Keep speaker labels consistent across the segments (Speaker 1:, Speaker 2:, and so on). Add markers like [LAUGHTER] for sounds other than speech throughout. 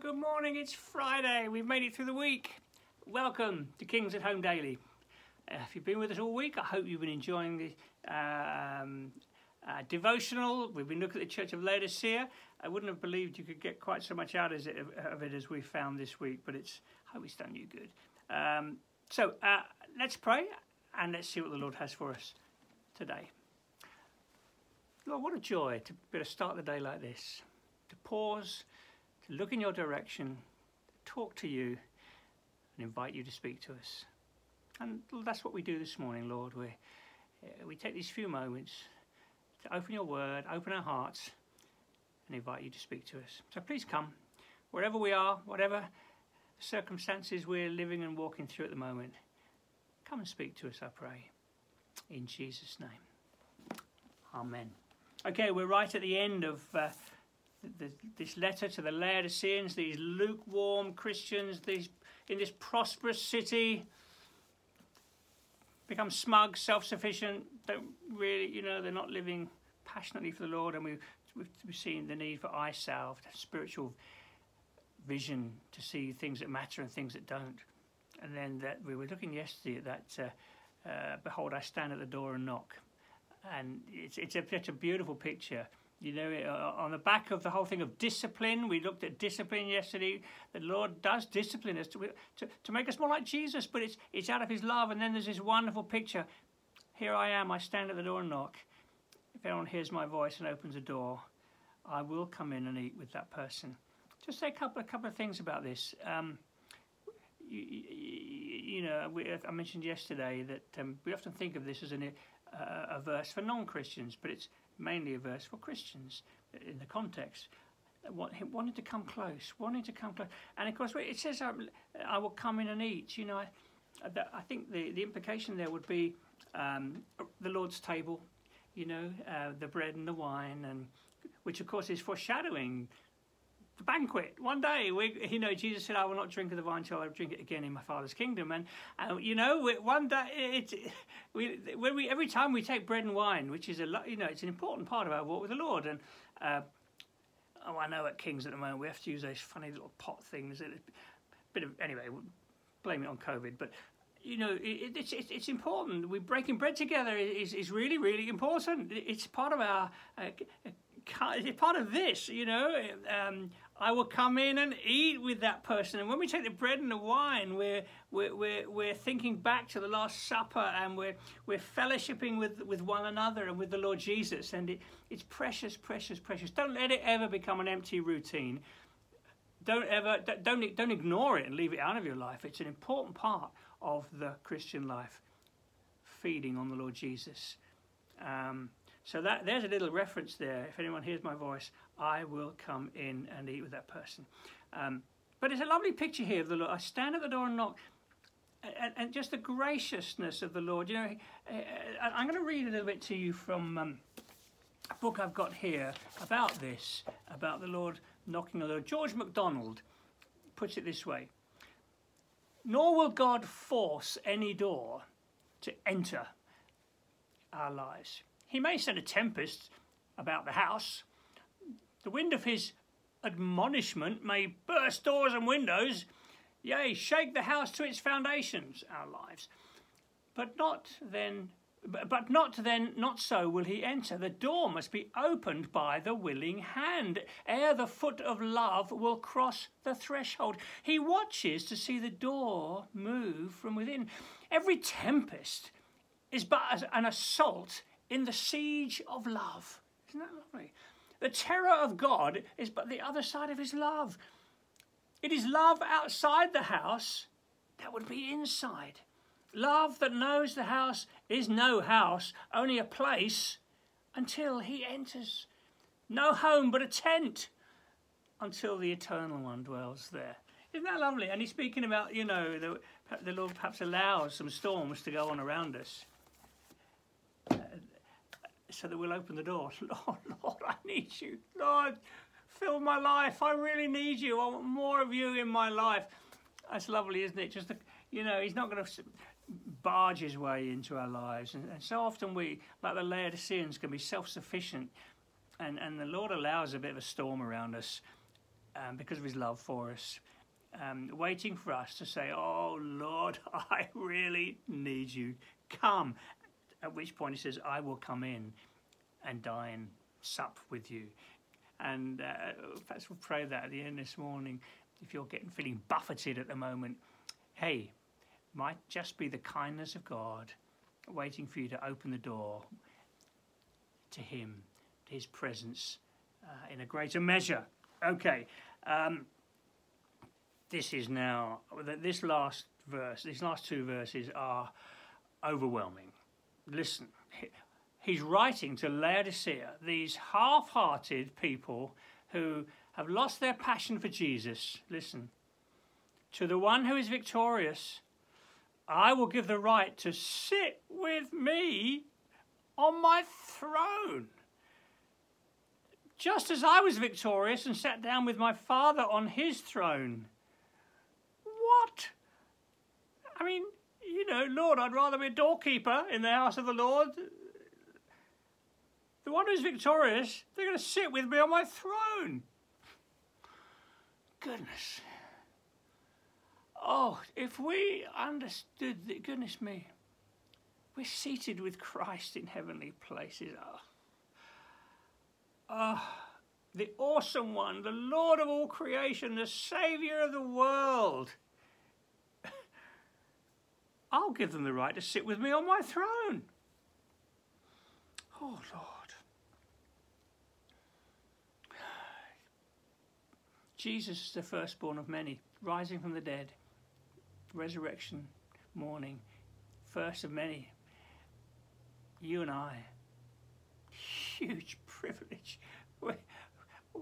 Speaker 1: Good morning. It's Friday. We've made it through the week. Welcome to Kings at Home Daily. Uh, if you've been with us all week, I hope you've been enjoying the um, uh, devotional. We've been looking at the Church of Laodicea. I wouldn't have believed you could get quite so much out of it, of it as we found this week, but it's I hope it's done you good. Um, so uh, let's pray and let's see what the Lord has for us today. Lord, what a joy to be able to start the day like this, to pause look in your direction, talk to you, and invite you to speak to us. And that's what we do this morning, Lord. We, uh, we take these few moments to open your word, open our hearts, and invite you to speak to us. So please come, wherever we are, whatever circumstances we're living and walking through at the moment. Come and speak to us, I pray. In Jesus' name. Amen. Okay, we're right at the end of. Uh, the, this letter to the Laodiceans, these lukewarm Christians, these in this prosperous city, become smug, self-sufficient, don't really, you know, they're not living passionately for the Lord, and we, we've, seen the need for eye salve, spiritual vision to see things that matter and things that don't. And then that we were looking yesterday at that. Uh, uh, Behold, I stand at the door and knock, and it's it's a, such a beautiful picture you know, uh, on the back of the whole thing of discipline, we looked at discipline yesterday. The Lord does discipline us to, to, to make us more like Jesus, but it's, it's out of His love. And then there's this wonderful picture. Here I am, I stand at the door and knock. If anyone hears my voice and opens a door, I will come in and eat with that person. Just say a couple, a couple of things about this. Um, you, you, know, we, I mentioned yesterday that um, we often think of this as an, uh, a verse for non Christians, but it's mainly a verse for Christians in the context. Wanting to come close, wanting to come close, and of course it says, um, "I will come in and eat." You know, I, I think the the implication there would be um, the Lord's table, you know, uh, the bread and the wine, and which of course is foreshadowing the banquet. One day, we, you know, Jesus said, "I will not drink of the wine till I drink it again in my Father's kingdom." And uh, you know, one day, it, [LAUGHS] we, when we every time we take bread and wine, which is a you know, it's an important part of our walk with the Lord. And uh, oh, I know at Kings at the moment we have to use those funny little pot things. A bit of anyway, blame it on COVID, but you know, it, it's, it's, it's important. We breaking bread together is, is really, really important. It's part of our, uh, it's part of this, you know. Um, I will come in and eat with that person. And when we take the bread and the wine, we're, we're, we're, we're thinking back to the Last Supper and we're, we're fellowshipping with, with one another and with the Lord Jesus. And it, it's precious, precious, precious. Don't let it ever become an empty routine. Don't ever, don't, don't ignore it and leave it out of your life. It's an important part of the Christian life, feeding on the Lord Jesus. Um, so that there's a little reference there. If anyone hears my voice, I will come in and eat with that person. Um, but it's a lovely picture here of the Lord. I stand at the door and knock, and, and just the graciousness of the Lord. You know, I'm going to read a little bit to you from um, a book I've got here about this, about the Lord knocking on the door. George MacDonald puts it this way: Nor will God force any door to enter our lives. He may send a tempest about the house. The wind of his admonishment may burst doors and windows, yea, shake the house to its foundations, our lives. But not then but not then not so will he enter the door must be opened by the willing hand ere the foot of love will cross the threshold he watches to see the door move from within every tempest is but an assault in the siege of love. Isn't that lovely? The terror of God is but the other side of his love. It is love outside the house that would be inside. Love that knows the house is no house, only a place until he enters. No home but a tent until the eternal one dwells there. Isn't that lovely? And he's speaking about, you know, the, the Lord perhaps allows some storms to go on around us so that we'll open the door. [LAUGHS] Lord, Lord, I need you. Lord, fill my life. I really need you. I want more of you in my life. That's lovely, isn't it? Just, the, you know, he's not going to barge his way into our lives. And, and so often we, like the Laodiceans, can be self-sufficient. And, and the Lord allows a bit of a storm around us um, because of his love for us, um, waiting for us to say, Oh Lord, [LAUGHS] I really need you. Come. At which point he says, I will come in and dine, sup with you. And uh, perhaps we'll pray that at the end this morning. If you're getting feeling buffeted at the moment, hey, might just be the kindness of God waiting for you to open the door to Him, to His presence uh, in a greater measure. Okay, um, this is now, this last verse, these last two verses are overwhelming. Listen, he's writing to Laodicea, these half hearted people who have lost their passion for Jesus. Listen, to the one who is victorious, I will give the right to sit with me on my throne. Just as I was victorious and sat down with my Father on his throne. What? I mean, you know, Lord, I'd rather be a doorkeeper in the house of the Lord. The one who's victorious, they're going to sit with me on my throne. Goodness. Oh, if we understood that, goodness me, we're seated with Christ in heavenly places. Oh, oh, the awesome one, the Lord of all creation, the Saviour of the world. I'll give them the right to sit with me on my throne. Oh, Lord. Jesus is the firstborn of many, rising from the dead resurrection morning, first of many. You and I. Huge privilege.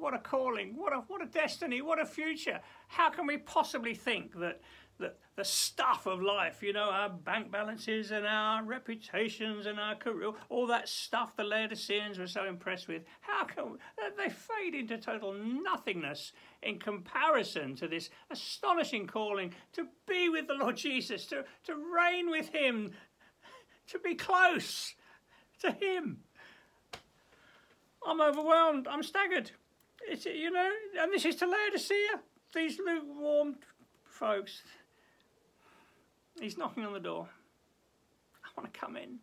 Speaker 1: What a calling, what a, what a destiny, what a future. How can we possibly think that the, the stuff of life, you know, our bank balances and our reputations and our career, all that stuff the Laodiceans were so impressed with, how can they fade into total nothingness in comparison to this astonishing calling to be with the Lord Jesus, to, to reign with Him, to be close to Him? I'm overwhelmed. I'm staggered. It's, you know, and this is to Laodicea, these lukewarm folks. He's knocking on the door. I want to come in.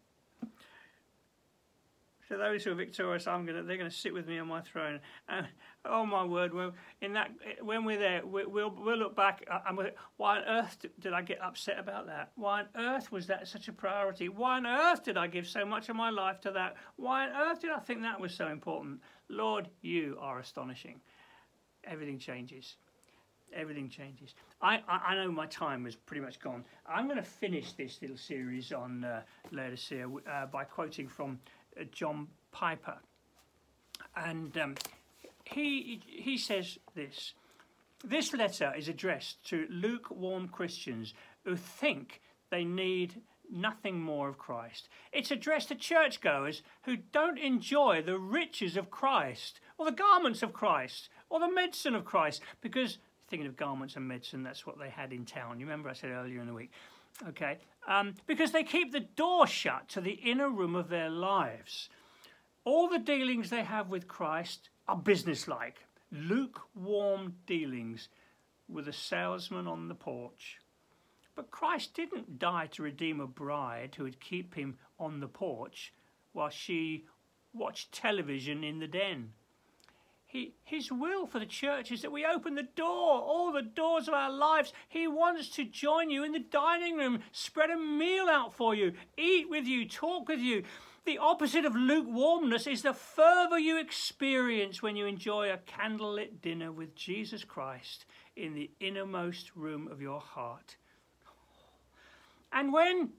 Speaker 1: To those who are victorious, I'm gonna, they're going to sit with me on my throne. And oh my word, when, in that, when we're there, we, will we'll look back uh, and we'll, why on earth did I get upset about that? Why on earth was that such a priority? Why on earth did I give so much of my life to that? Why on earth did I think that was so important? Lord, you are astonishing. Everything changes everything changes. I, I, I, know my time is pretty much gone. I'm going to finish this little series on uh, Laodicea uh, by quoting from John Piper. And um, he, he says this This letter is addressed to lukewarm Christians who think they need nothing more of Christ. It's addressed to churchgoers who don't enjoy the riches of Christ or the garments of Christ or the medicine of Christ because thinking of garments and medicine, that's what they had in town. You remember I said earlier in the week. Okay? Um, because they keep the door shut to the inner room of their lives. All the dealings they have with Christ are businesslike, lukewarm dealings with a salesman on the porch. But Christ didn't die to redeem a bride who would keep him on the porch while she watched television in the den. His will for the church is that we open the door, all the doors of our lives. He wants to join you in the dining room, spread a meal out for you, eat with you, talk with you. The opposite of lukewarmness is the fervour you experience when you enjoy a candlelit dinner with Jesus Christ in the innermost room of your heart. And when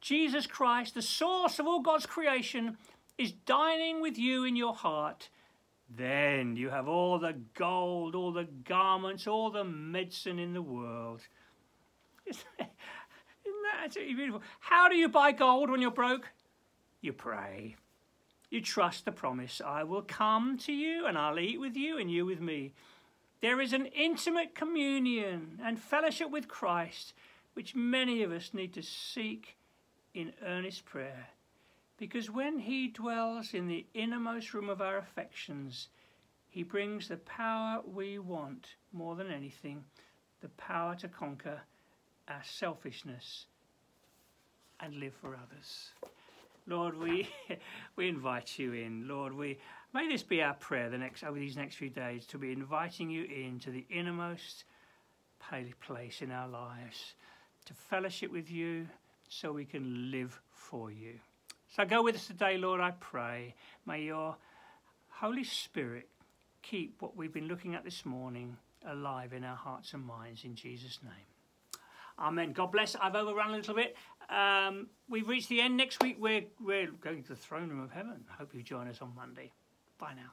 Speaker 1: Jesus Christ, the source of all God's creation, is dining with you in your heart, then you have all the gold, all the garments, all the medicine in the world. Isn't that absolutely beautiful? How do you buy gold when you're broke? You pray. You trust the promise I will come to you and I'll eat with you and you with me. There is an intimate communion and fellowship with Christ which many of us need to seek in earnest prayer. Because when He dwells in the innermost room of our affections, He brings the power we want more than anything the power to conquer our selfishness and live for others. Lord, we, [LAUGHS] we invite you in. Lord, we may this be our prayer the next over these next few days to be inviting you into the innermost place in our lives to fellowship with you so we can live for you. So go with us today, Lord, I pray. May your Holy Spirit keep what we've been looking at this morning alive in our hearts and minds in Jesus' name. Amen. God bless. I've overrun a little bit. Um, we've reached the end. Next week, we're, we're going to the throne room of heaven. Hope you join us on Monday. Bye now.